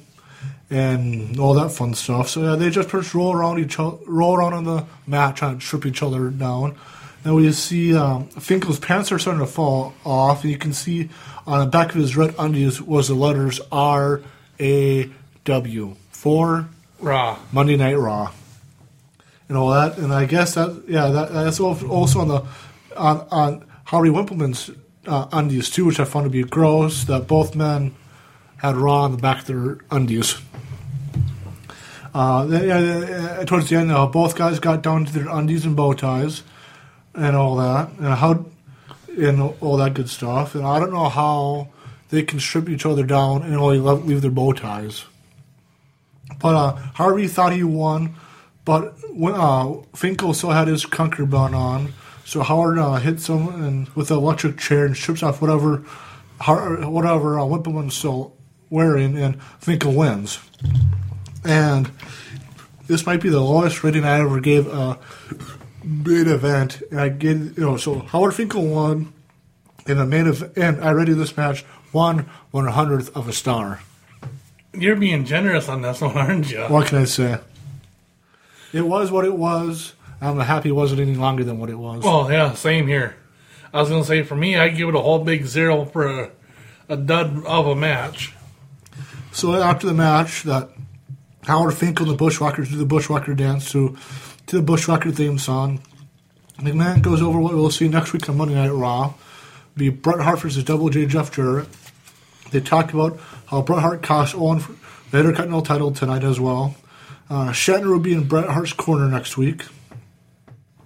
And all that fun stuff. So yeah, they just pretty roll around each other, roll around on the mat, trying to strip each other down. Then we see um, Finkel's pants are starting to fall off, and you can see on the back of his red undies was the letters R A W for Raw. Monday Night Raw, and all that. And I guess that yeah, that, that's also on the on on Harvey Wimpleman's uh, undies too, which I found to be gross. That both men had Raw on the back of their undies. Uh, towards the end, uh, both guys got down to their undies and bow ties, and all that, and how, and all that good stuff. And I don't know how they can strip each other down and only leave their bow ties. But uh, Harvey thought he won, but when, uh, Finkel still had his concubine on, so Howard uh, hits him and with an electric chair and strips off whatever, whatever uh, Wimpleman's still wearing, and Finkel wins. And this might be the lowest rating I ever gave a main event. And I gave, you know, so Howard Finkel won in the main event, and I rated this match one one hundredth of a star. You're being generous on this one, aren't you? What can I say? It was what it was. I'm happy it wasn't any longer than what it was. Well, yeah, same here. I was gonna say for me, I give it a whole big zero for a, a dud of a match. So after the match, that Howard Finkel and the Bushwhackers do the Bushwhacker dance to to the Bushwhacker theme song. McMahon goes over what we'll see next week on Monday Night Raw. Be Bret Hart versus Double J Jeff Jarrett. They talk about how Bret Hart cost Owen the Intercontinental title tonight as well. Uh, Shatner will be in Bret Hart's corner next week.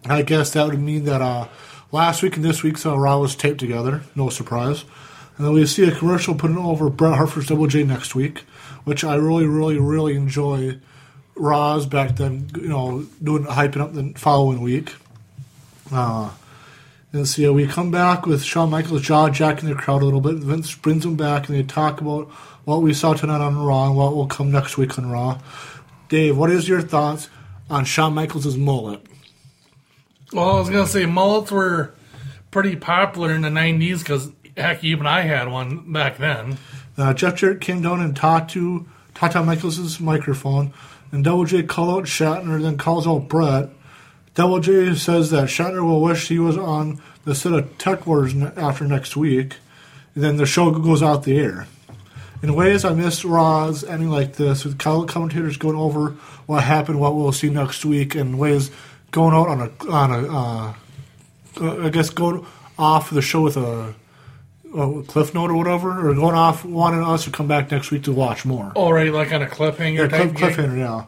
I guess that would mean that uh, last week and this week's uh, Raw was taped together. No surprise. And then we see a commercial putting over Bret Hart versus Double J next week, which I really, really, really enjoy. Raws back then, you know, doing hyping up the following week. Uh, and so uh, we come back with Shawn Michaels jaw jacking the crowd a little bit. Vince brings them back, and they talk about what we saw tonight on Raw and what will come next week on Raw. Dave, what is your thoughts on Shawn Michaels' mullet? Well, I was gonna say mullets were pretty popular in the '90s because heck, even I had one back then. Uh, Jeff Jarrett came down and talked to Tata Michaels' microphone, and Double J called out Shatner, then calls out Bret. Double J says that Shatner will wish he was on the set of Tech Wars after next week, and then the show goes out the air. In ways, I miss Raw's ending like this, with commentators going over what happened, what we'll see next week, and ways going out on a on a uh, uh, I guess going off the show with a, a cliff note or whatever, or going off wanting us to come back next week to watch more. All right, like on a cliffhanger Yeah, type cliff, cliffhanger, yeah.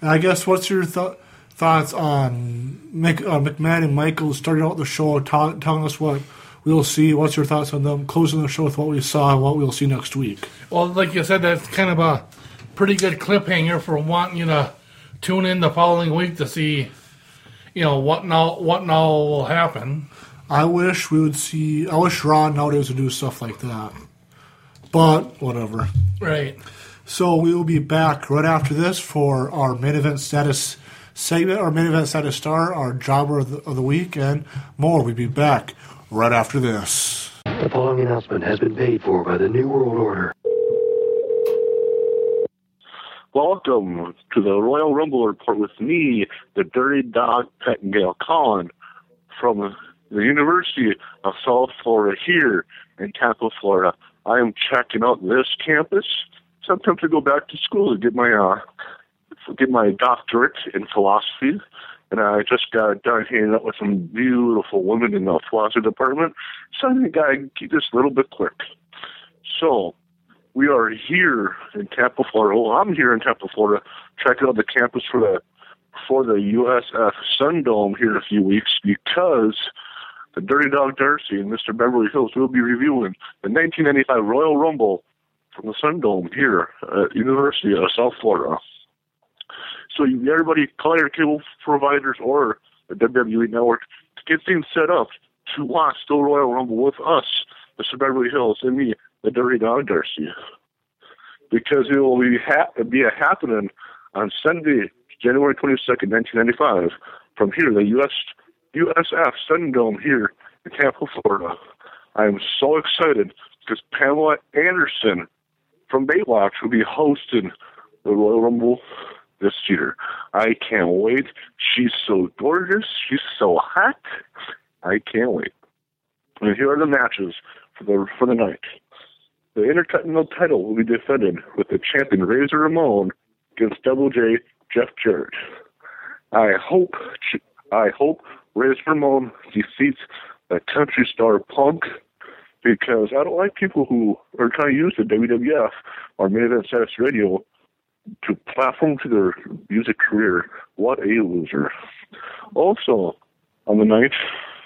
And I guess what's your th- thoughts on Mick, uh, McMahon and Michael starting out the show, ta- telling us what we'll see? What's your thoughts on them closing the show with what we saw and what we'll see next week? Well, like you said, that's kind of a pretty good cliffhanger for wanting you to tune in the following week to see, you know, what now what now will happen. I wish we would see. I wish Raw nowadays would do stuff like that, but whatever. Right. So we will be back right after this for our main event status segment, our main event status star, our jobber of the, of the week, and more. We'll be back right after this. The following announcement has been paid for by the New World Order. Welcome to the Royal Rumble Report with me, the Dirty Dog Pettengill from the University of South Florida here in Tampa, Florida. I am checking out this campus. Sometimes I go back to school to get my uh, get my doctorate in philosophy, and I just got done hanging out with some beautiful women in the philosophy department. So I think I keep this a little bit quick. So we are here in Tampa, Florida. Well, I'm here in Tampa, Florida, checking out the campus for the for the USF Sun Dome here in a few weeks because the Dirty Dog Darcy and Mr. Beverly Hills will be reviewing the 1995 Royal Rumble from the Sun Dome here at University of South Florida. So you, everybody, call your cable providers or the WWE Network to get things set up to watch the Royal Rumble with us, Mr. Beverly Hills, and me, the Dirty Dog Darcy, because it will be ha- be a happening on Sunday, January twenty second, nineteen ninety five, from here, the US USF Sun Dome here in Tampa, Florida. I am so excited because Pamela Anderson from Baywatch will be hosting the Royal Rumble this year. I can't wait. She's so gorgeous. She's so hot. I can't wait. And here are the matches for the for the night. The Intercontinental title will be defended with the champion Razor Ramon against Double J Jeff Jarrett. I hope I hope Razor Ramon defeats the country star Punk because I don't like people who are trying to use the WWF or main event status radio to platform to their music career. What a loser. Also, on the night,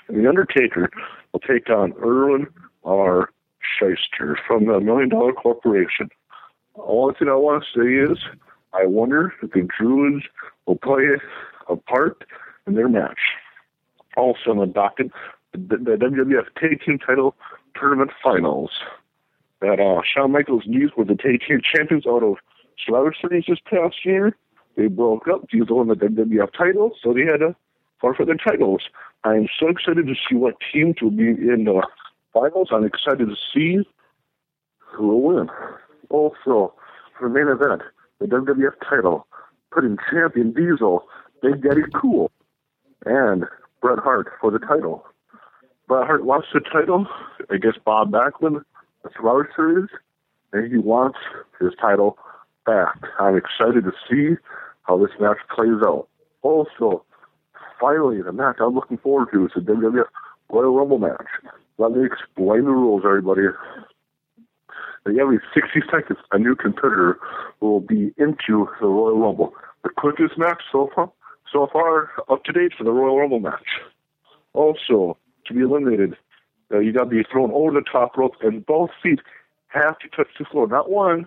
The Undertaker will take on Irwin R. Schyster from the Million Dollar Corporation. Only thing I want to say is, I wonder if the Druids will play a part in their match. Also on the docket, the, the WWF Tag Team Title Tournament Finals. That uh, Shawn Michaels knees were the Tag Team Champions out of Survivor Series this past year. They broke up. These won the WWF title, so they had to forfeit their titles. I'm so excited to see what teams will be in the finals. I'm excited to see who will win. Also, for the main event, the WWF title, putting champion Diesel, Big Daddy Cool, and Bret Hart for the title. Bret Hart lost the title against Bob Backlund, the Survivor Series, and he wants his title back. I'm excited to see how this match plays out. Also, finally, the match I'm looking forward to is the WWF Royal Rumble match. Let me explain the rules, everybody. Every 60 seconds, a new competitor will be into the Royal Rumble. The quickest match so far, so far up to date for the Royal Rumble match. Also, to be eliminated, uh, you got to be thrown over the top rope, and both feet have to touch the floor. Not one,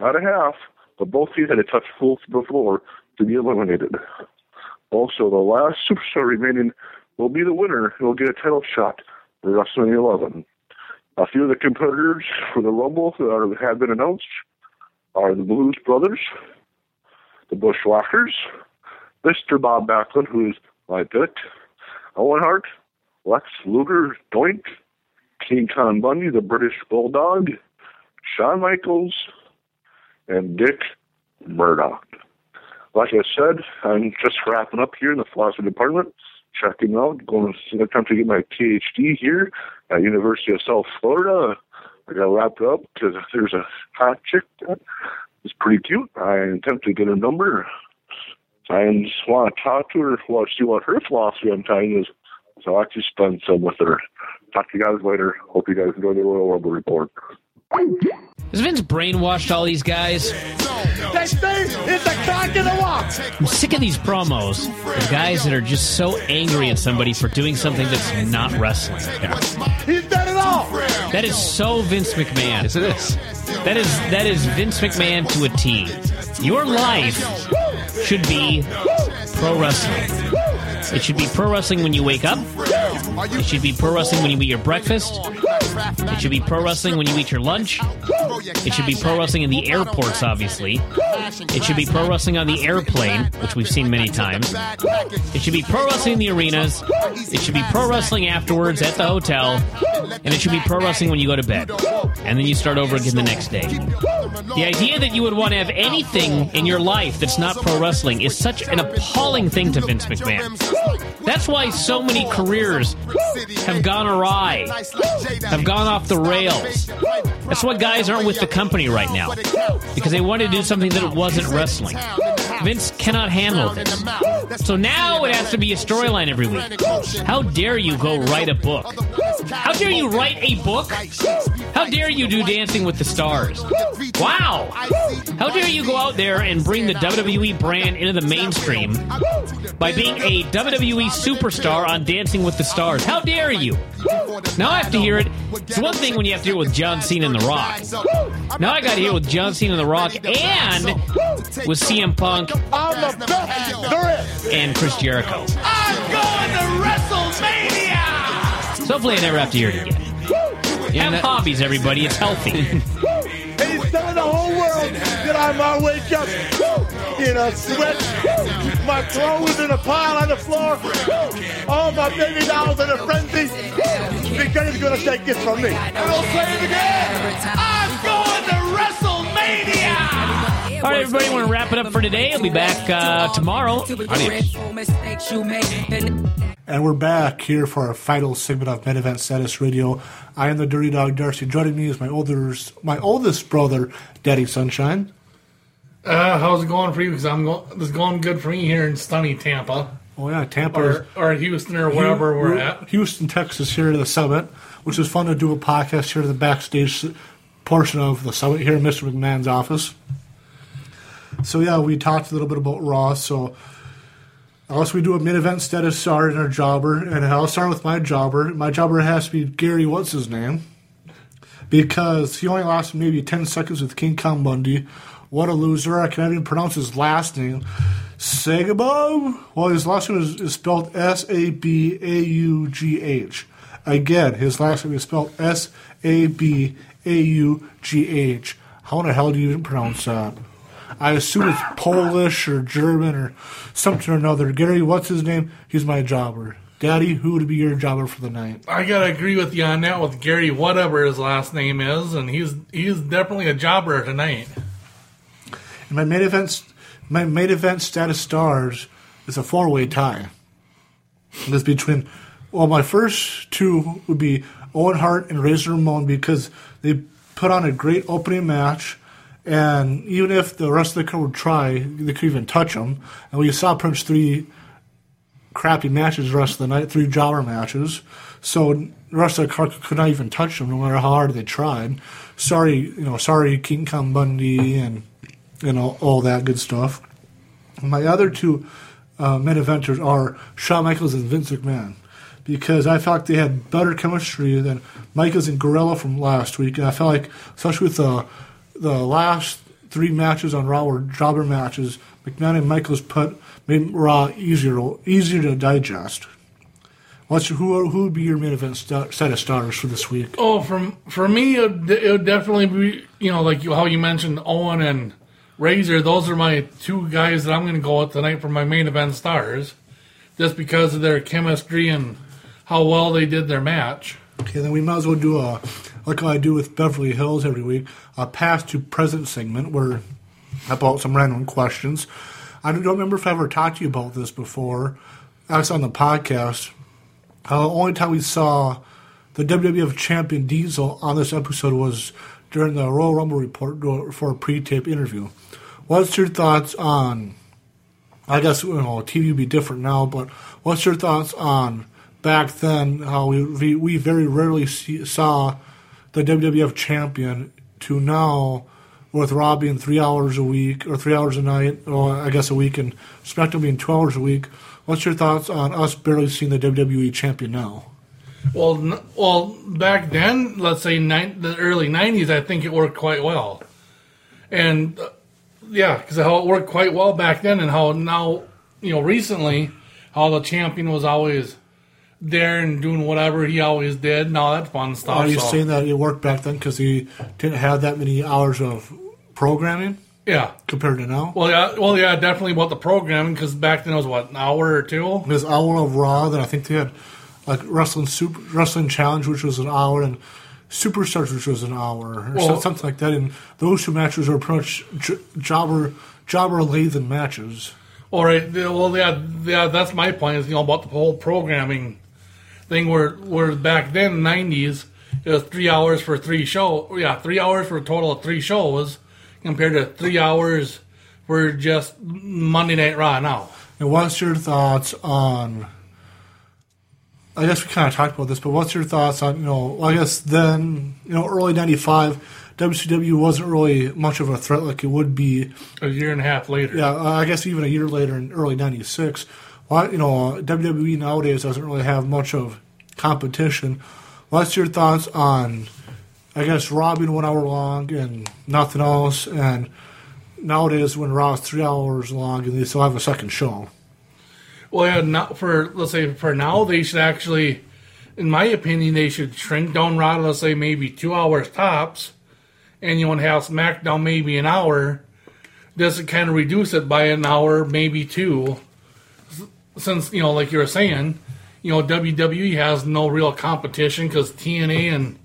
not a half, but both feet had to touch full the floor to be eliminated. Also, the last superstar remaining will be the winner who will get a title shot for WrestleMania 11. A few of the competitors for the Rumble that are, have been announced are the Blu Brothers, the Bushwhackers, Mr. Bob Backlund, who is my pick, Owen Hart, Lex Luger, Doink, King Kong Bundy, the British Bulldog, Shawn Michaels, and Dick Murdoch. Like I said, I'm just wrapping up here in the philosophy department, checking out, going to attempt to get my PhD here at University of South Florida. I got to wrap it up because there's a hot chick that is pretty cute. I attempt to get a number. I just want to talk to her, well, see what her philosophy on time is. So I actually spend some with her. Talk to you guys later. Hope you guys enjoy the Royal Rumble report. Has Vince brainwashed all these guys? That thing is the cock in the walk. I'm sick of these promos. The guys that are just so angry at somebody for doing something that's not wrestling. He's done it all. That is so Vince McMahon. Yes, it is. That is that is Vince McMahon to a T. Your life should be pro wrestling. It should be pro wrestling when you wake up. It should be pro wrestling when you eat your breakfast. It should be pro wrestling when you eat your lunch. It should be pro wrestling in the airports, obviously. It should be pro wrestling on the airplane, which we've seen many times. It should be pro wrestling in the arenas. It should be pro wrestling afterwards at the hotel. And it should be pro wrestling when you go to bed. And then you start over again the next day. The idea that you would want to have anything in your life that's not pro wrestling is such an appalling thing to Vince McMahon. That's why so many careers have gone awry, have gone off the rails. That's why guys aren't with the company right now because they want to do something that wasn't wrestling. Vince cannot handle this. So now it has to be a storyline every week. How dare you go write a book? How dare you write a book? How dare you do Dancing with the Stars? Wow! How dare you go out there and bring the WWE brand into the mainstream by being a WWE superstar on Dancing with the Stars? How dare you? Now I have to hear it. It's one thing when you have to hear it with John Cena and The Rock. Now I got to hear it with John Cena and The Rock and with CM Punk I'm the best there is. and Chris Jericho. I'm going to WrestleMania. So hopefully I never have to hear it again. Have hobbies, everybody. It's healthy. And he's telling the whole world that I might uh, wake up in a sweat, my clothes in a pile on the floor, all my baby dolls in a frenzy, because he's going to take this from me. And I'll say it again. I'm going to WrestleMania. All right, everybody, we want to wrap it up for today. I'll be back uh, tomorrow. Adios. And we're back here for our final segment of Main Event Status Radio. I am the Dirty Dog Darcy. Joining me is my oldest, my oldest brother, Daddy Sunshine. Uh, how's it going for you? Because I'm go- it's going good for me here in sunny Tampa. Oh yeah, Tampa or, or Houston or wherever we're at. Houston, Texas, here at the summit, which is fun to do a podcast here at the backstage portion of the summit here in Mr. McMahon's office. So yeah, we talked a little bit about Raw. So also we do a mid event status star in our jobber, and I'll start with my jobber. My jobber has to be Gary. What's his name? Because he only lasted maybe ten seconds with King Kong Bundy. What a loser! I can't even pronounce his last name. Sagabo? Well, his last name is, is spelled S A B A U G H. Again, his last name is spelled S A B A U G H. How in the hell do you even pronounce that? I assume it's Polish or German or something or another. Gary, what's his name? He's my jobber. Daddy, who would be your jobber for the night? I gotta agree with you on that with Gary, whatever his last name is, and he's he's definitely a jobber tonight. And my main event, my main event status stars is a four way tie. It's between, well, my first two would be Owen Hart and Razor Ramon because they put on a great opening match. And even if the rest of the crowd would try, they could even touch them. And we saw much three crappy matches the rest of the night, three jobber matches. So the rest of the crowd could not even touch them, no matter how hard they tried. Sorry, you know, sorry, King Kong Bundy and you know all that good stuff. My other two uh, main eventers are Shawn Michaels and Vince McMahon because I felt they had better chemistry than Michaels and Gorilla from last week, and I felt like, especially with the the last three matches on Raw were jobber matches, McMahon and Michaels put made Raw easier easier to digest. What's your, who who would be your main event set of stars for this week? Oh, from for me, it would, it would definitely be you know like you, how you mentioned Owen and Razor. Those are my two guys that I'm going to go with tonight for my main event stars, just because of their chemistry and how well they did their match. Okay, then we might as well do a like I do with Beverly Hills every week, a past to present segment where about some random questions. I don't remember if I ever talked to you about this before. That's on the podcast. Uh, the only time we saw the WWF champion Diesel on this episode was during the Royal Rumble report for a pre-tape interview. What's your thoughts on? I guess you know TV would be different now, but what's your thoughts on back then how we we, we very rarely see, saw the WWF champion to now with Raw being three hours a week or three hours a night, or I guess a week, and SmackDown being two hours a week. What's your thoughts on us barely seeing the WWE champion now? Well, n- well, back then, let's say nine, the early '90s, I think it worked quite well, and uh, yeah, because how it worked quite well back then, and how now, you know, recently, how the champion was always there and doing whatever he always did, and all that fun stuff. Are you so- saying that it worked back then because he didn't have that many hours of programming? Yeah. Compared to now? Well, yeah, well, yeah, definitely about the programming because back then it was what an hour or two. There's hour of Raw, then I think they had like Wrestling Super Wrestling Challenge, which was an hour, and Superstars, which was an hour, or Well- something like that. And those two matches were pretty much j- jobber jobber laden matches. All right. Well, yeah, yeah. That's my point. Is you know about the whole programming thing. Where where back then, nineties, it was three hours for three show. Yeah, three hours for a total of three shows, compared to three hours for just Monday Night Raw now. And what's your thoughts on? I guess we kind of talked about this, but what's your thoughts on you know? I guess then you know, early '95, WCW wasn't really much of a threat like it would be A year and a half later. Yeah, I guess even a year later in early '96. Why you know WWE nowadays doesn't really have much of competition. What's your thoughts on? I guess Raw being one hour long and nothing else, and nowadays when Raw is three hours long and they still have a second show. Well, yeah, not for let's say for now they should actually, in my opinion, they should shrink down Raw. Let's say maybe two hours tops, and you want to have SmackDown maybe an hour. Just to kind of reduce it by an hour, maybe two. Since you know, like you were saying, you know WWE has no real competition because TNA and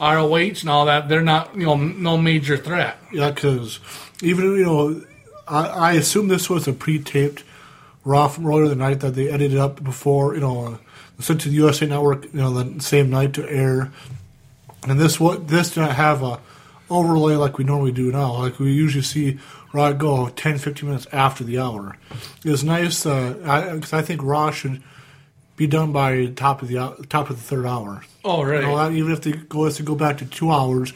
ROH and all that, they're not you know no major threat. Yeah, because even you know, I, I assume this was a pre-taped Raw from earlier the night that they edited up before you know sent to the USA Network you know the same night to air, and this what this did not have a overlay like we normally do now. Like we usually see Raw go 10, 15 minutes after the hour. It was nice because I, 'cause I think Raw should be done by top of the top of the third hour. Oh, right. You know, even if they go has to go back to two hours,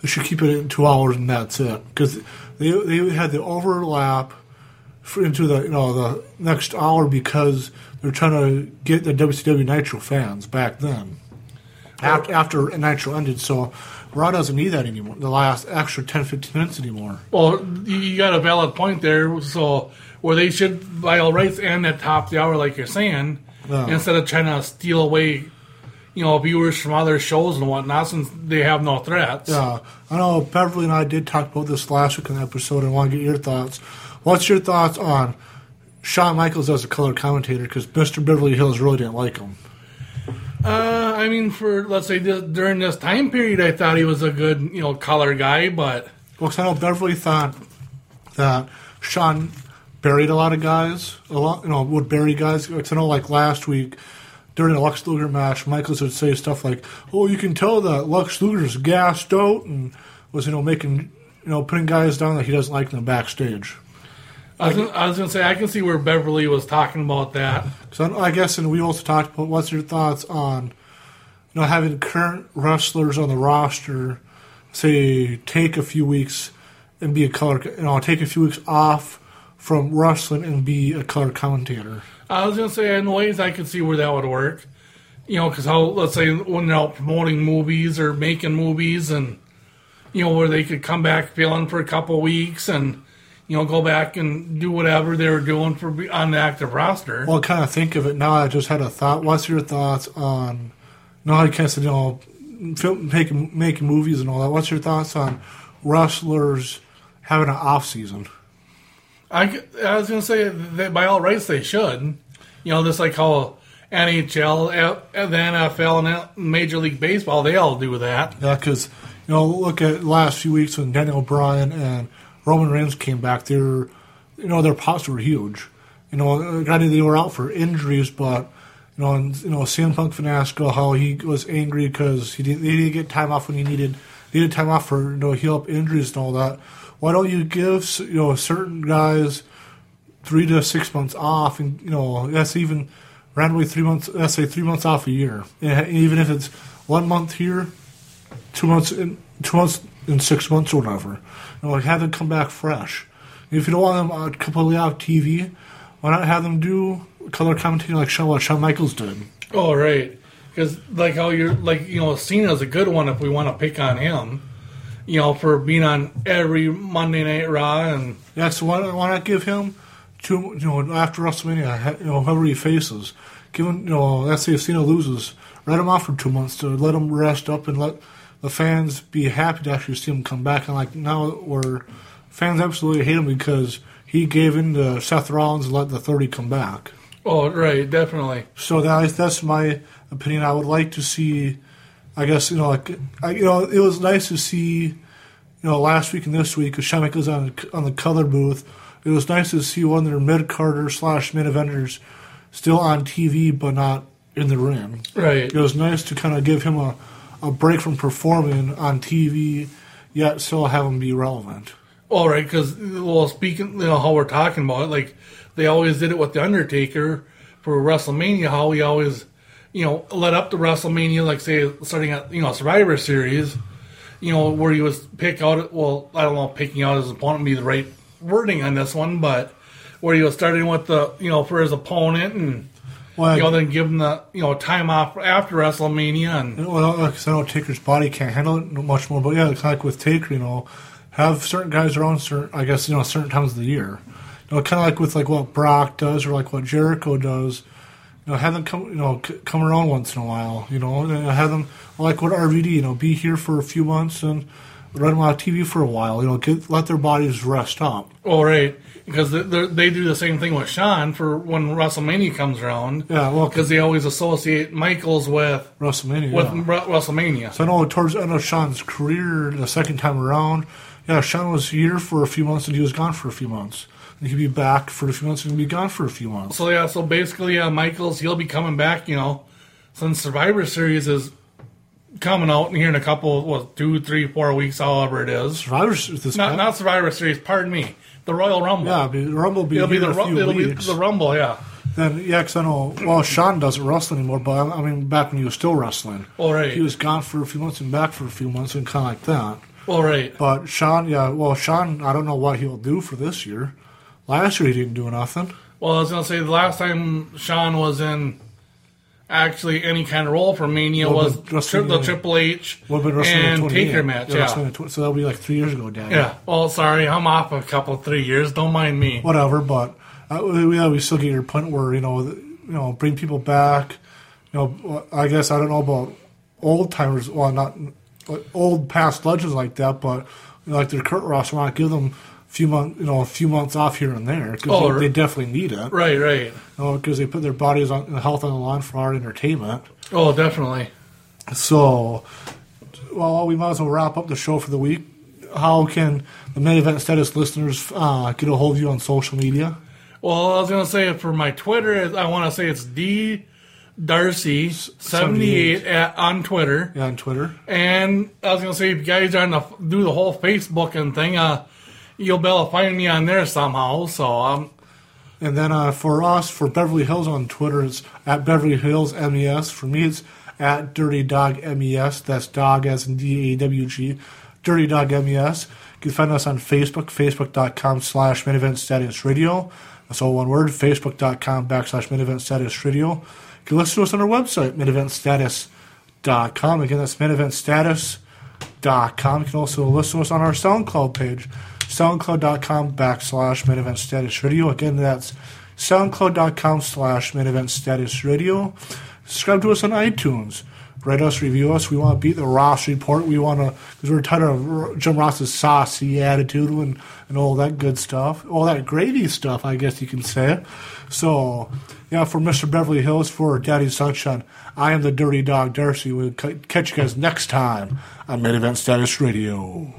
they should keep it in two hours and that's it. Because they they had the overlap into the you know the next hour because they're trying to get the WCW Nitro fans back then. After, after Nitro ended, so Raw doesn't need that anymore. The last extra 10, 15 minutes anymore. Well, you- got a valid point there. So where they should, by all rights, end at top of the hour, like you're saying, Yeah. instead of trying to steal away, you know, viewers from other shows and whatnot, since they have no threats. Yeah, I know Beverly and I did talk about this last week in the episode, and I want to get your thoughts. What's your thoughts on Shawn Michaels as a color commentator? Because Mr. Beverly Hills really didn't like him. Uh, I mean, for let's say this, during this time period, I thought he was a good, you know, color guy, but Well, I know Beverly thought that Shawn buried a lot of guys, a lot, you know, would bury guys. I know, like last week during the Lex Luger match, Michaels would say stuff like, "Oh, you can tell that Lex Luger's gassed out and was, you know, making, you know, putting guys down that he doesn't like in the backstage." I was, gonna, I was gonna say I can see where Beverly was talking about that. So I guess, and we also talked about what's your thoughts on, you know, having current wrestlers on the roster, say, take a few weeks and be a color, you know, take a few weeks off from wrestling and be a color commentator. I was gonna say in ways I could see where that would work. You know, because how let's say when they're out promoting movies or making movies, and you know where they could come back feeling for a couple weeks and you know go back and do whatever they were doing for on the active roster. Well, kind of think of it now. I just had a thought. What's your thoughts on? No, I can't say you know, film, making making movies and all that. What's your thoughts on wrestlers having an off season? I was gonna say that by all rights they should. You know, just like how NHL, the NFL, and Major League Baseball they all do that. Yeah, because you know, look at last few weeks when Daniel Bryan and Roman Reigns came back. Their, you know, their pops were huge. You know, granted they were out for injuries, but you know, and, you know, CM Punk Finasco, how he was angry because he didn't, he didn't get time off when he needed needed time off for you know heal up injuries and all that. Why don't you give you know certain guys three to six months off, and you know that's even randomly three months. Let's say three months off a year, and even if it's one month here, two months in two months in six months or whatever. You know, like have them come back fresh. If you don't want them uh, completely off TV, why not have them do color commentating like Shawn, what Shawn Michaels did? Oh, right. Because like how you're like you know Cena's a good one if we want to pick on him. You know, for being on every Monday Night Raw and Yeah, so why, why not give him two? You know, after WrestleMania, ha- you know, whoever he faces, give him. You know, let's say if Cena loses, let him off for two months to let him rest up and let the fans be happy to actually see him come back. And like now, where fans absolutely hate him because he gave in to Seth Rollins and let the thirty come back. oh right, definitely. So that that's my opinion. I would like to see. I guess you know, like I, you know, it was nice to see, you know, last week and this week, because Shawn Michaels on on the color booth. It was nice to see one of their mid carder slash mid eventers still on TV, but not in the ring. Right. It was nice to kind of give him a, a break from performing on TV, yet still have them be relevant. All right, because well, speaking, you know how we're talking about it, like they always did it with the Undertaker for WrestleMania. How he always, you know, led up to WrestleMania, like say starting at you know Survivor Series, you know where he was pick out. Well, I don't know, picking out his opponent be the right wording on this one, but where he was starting with the you know for his opponent and. Well, you know, then give him the you know time off after WrestleMania, and Well, because I know Taker's body can't handle it much more, but yeah, it's like with Taker, you know, have certain guys around certain, I guess, you know, certain times of the year. You know, kind of like with like what Brock does or like what Jericho does. You know, have them come, you know, c- come around once in a while. You know, and have them like what RVD, you know, be here for a few months and run them on TV for a while. You know, get, let their bodies rest up. Oh, right. Because they, do the same thing with Shawn for when WrestleMania comes around. Yeah, well, because they always associate Michaels with WrestleMania. with yeah. Re- WrestleMania. So I know towards the end of Shawn's career, the second time around, yeah, Sean was here for a few months and he was gone for a few months. And he'd be back for a few months and he'd be gone for a few months. So yeah, so basically, uh, Michaels he'll be coming back. You know, since Survivor Series is coming out here in a couple, what two, three, four weeks, however it is. Survivor Series, not not Survivor Series. Pardon me, the Royal Rumble. Yeah, the Rumble will be it'll be the few it'll weeks. be the Rumble. Yeah. Then yeah, 'cause I know. Well, Shawn doesn't wrestle anymore, but I I mean, back when he was still wrestling, All right. he was gone for a few months and back for a few months and kind of like that. All right. But Shawn, yeah, well, Shawn, I don't know what he'll do for this year. Last year he didn't do nothing. Well, I was gonna say the last time Shawn was in actually any kind of role for Mania Well, was tri- the Triple H What about WrestleMania and 28? Taker match. Yeah, Yeah. 20 so that'll be like three years ago, Daddy. Yeah. Well, sorry, I'm off a couple, three years. Don't mind me. whatever. But uh, we, yeah, we still get your point where you know, you know, bring people back. You know, I guess I don't know about old timers. Well, not like, old past legends like that, but you know, like their Kurt Ross, why to give them few months, you know, a few months off here and there because Oh, they, they definitely need it. Right, right. You know, because they put their bodies on health on the line for our entertainment. Oh, definitely. So, well, we might as well wrap up the show for the week. How can the main event status listeners uh, get a hold of you on social media? Well, I was gonna say for my Twitter, I want to say it's D Darcy seventy eight on Twitter. Yeah, on Twitter. And I was gonna say, if you guys are on the do the whole Facebook and thing, uh, you'll be able to find me on there somehow. So um, And then uh, for us, for Beverly Hills on Twitter, it's at Beverly Hills MES. For me, it's at Dirty Dog MES. That's dog as in D A W G. Dirty Dog MES. You can find us on Facebook, facebook.com slash main event status radio. That's all one word, facebook.com backslash main event status radio. You can listen to us on our website, main-event-status.com. Again, that's main-event-status.com. You can also listen to us on our SoundCloud page, soundcloud.com backslash main event status radio. Again, that's soundcloud.com slash main event status radio. Subscribe to us on iTunes. Rate us, review us. We want to beat the Ross report. We want to, because we're tired of Jim Ross's saucy attitude and, and all that good stuff. All that gravy stuff, I guess you can say. So, yeah, for Mr. Beverly Hills, for Daddy Sunshine, I am the Dirty Dog Darcy. We'll c- catch you guys next time on Main Event Status Radio.